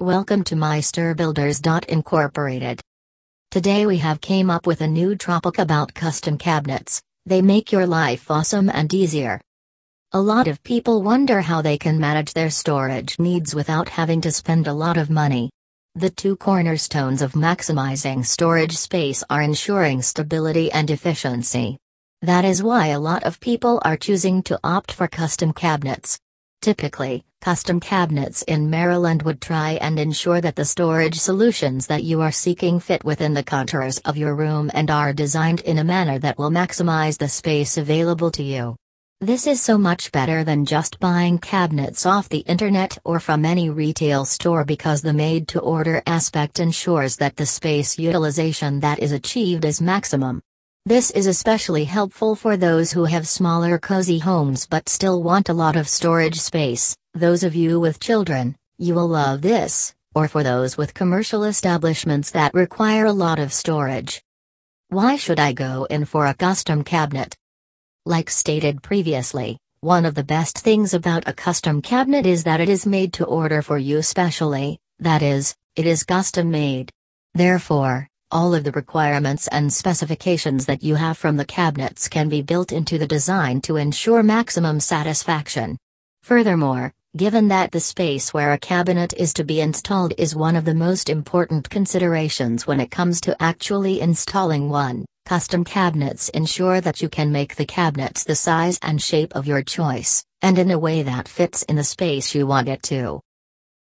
Welcome to MeisterBuilders. Incorporated. Today we have came up with a new topic about custom cabinets. They make your life awesome and easier. A lot of people wonder how they can manage their storage needs without having to spend a lot of money. The two cornerstones of maximizing storage space are ensuring stability and efficiency. That is why a lot of people are choosing to opt for custom cabinets. Typically, custom cabinets in Maryland would try and ensure that the storage solutions that you are seeking fit within the contours of your room and are designed in a manner that will maximize the space available to you. This is so much better than just buying cabinets off the internet or from any retail store because the made to order aspect ensures that the space utilization that is achieved is maximum. This is especially helpful for those who have smaller cozy homes but still want a lot of storage space. Those of you with children, you will love this, or for those with commercial establishments that require a lot of storage. Why should I go in for a custom cabinet? Like stated previously, one of the best things about a custom cabinet is that it is made to order for you specially, that is, it is custom made. Therefore, all of the requirements and specifications that you have from the cabinets can be built into the design to ensure maximum satisfaction. Furthermore, given that the space where a cabinet is to be installed is one of the most important considerations when it comes to actually installing one, custom cabinets ensure that you can make the cabinets the size and shape of your choice, and in a way that fits in the space you want it to.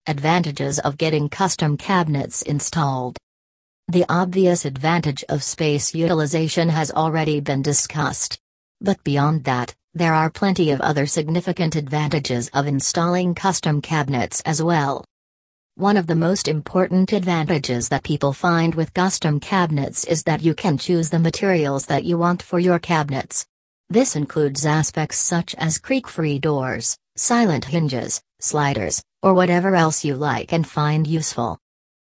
Advantages of getting custom cabinets installed. The obvious advantage of space utilization has already been discussed. But beyond that, there are plenty of other significant advantages of installing custom cabinets as well. One of the most important advantages that people find with custom cabinets is that you can choose the materials that you want for your cabinets. This includes aspects such as creak-free doors, silent hinges, sliders, or whatever else you like and find useful.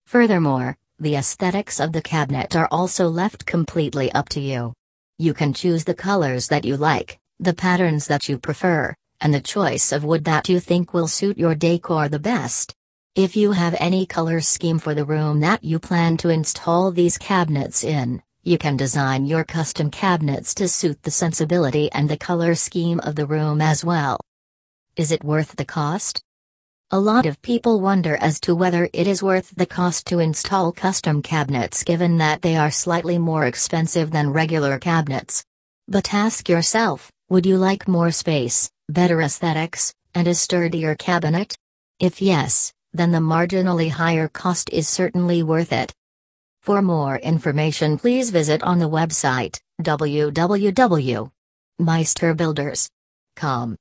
Furthermore, the aesthetics of the cabinet are also left completely up to you. You can choose the colors that you like, the patterns that you prefer, and the choice of wood that you think will suit your decor the best. If you have any color scheme for the room that you plan to install these cabinets in, you can design your custom cabinets to suit the sensibility and the color scheme of the room as well. Is it worth the cost? A lot of people wonder as to whether it is worth the cost to install custom cabinets given that they are slightly more expensive than regular cabinets. But ask yourself, would you like more space, better aesthetics, and a sturdier cabinet? If yes, then the marginally higher cost is certainly worth it. For more information please visit on the website www.meisterbuilders.com.